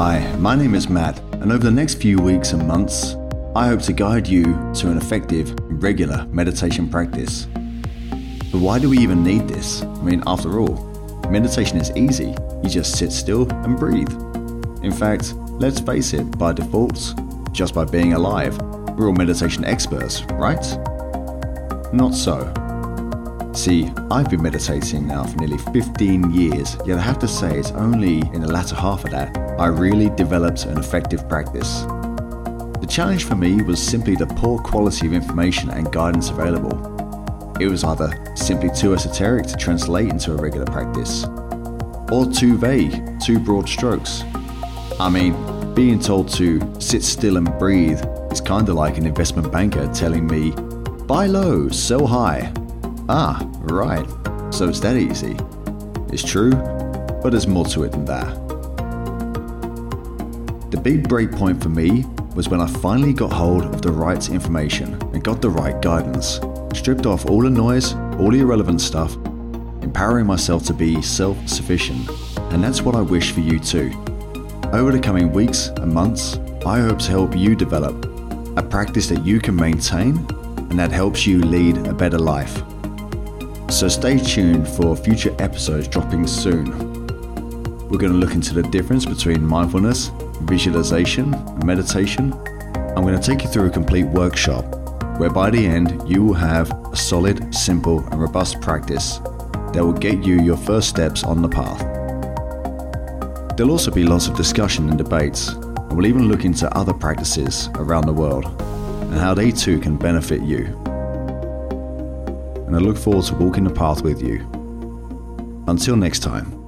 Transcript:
Hi, my name is Matt, and over the next few weeks and months, I hope to guide you to an effective, regular meditation practice. But why do we even need this? I mean, after all, meditation is easy. You just sit still and breathe. In fact, let's face it, by default, just by being alive, we're all meditation experts, right? Not so. See, I've been meditating now for nearly 15 years, yet I have to say it's only in the latter half of that I really developed an effective practice. The challenge for me was simply the poor quality of information and guidance available. It was either simply too esoteric to translate into a regular practice, or too vague, too broad strokes. I mean, being told to sit still and breathe is kinda like an investment banker telling me, buy low, sell high. Ah, right, so it's that easy. It's true, but there's more to it than that. The big break point for me was when I finally got hold of the right information and got the right guidance, stripped off all the noise, all the irrelevant stuff, empowering myself to be self sufficient. And that's what I wish for you too. Over the coming weeks and months, I hope to help you develop a practice that you can maintain and that helps you lead a better life. So stay tuned for future episodes dropping soon. We're going to look into the difference between mindfulness visualization, meditation, I'm going to take you through a complete workshop where by the end you will have a solid, simple, and robust practice that will get you your first steps on the path. There'll also be lots of discussion and debates, and we'll even look into other practices around the world and how they too can benefit you. And I look forward to walking the path with you. Until next time.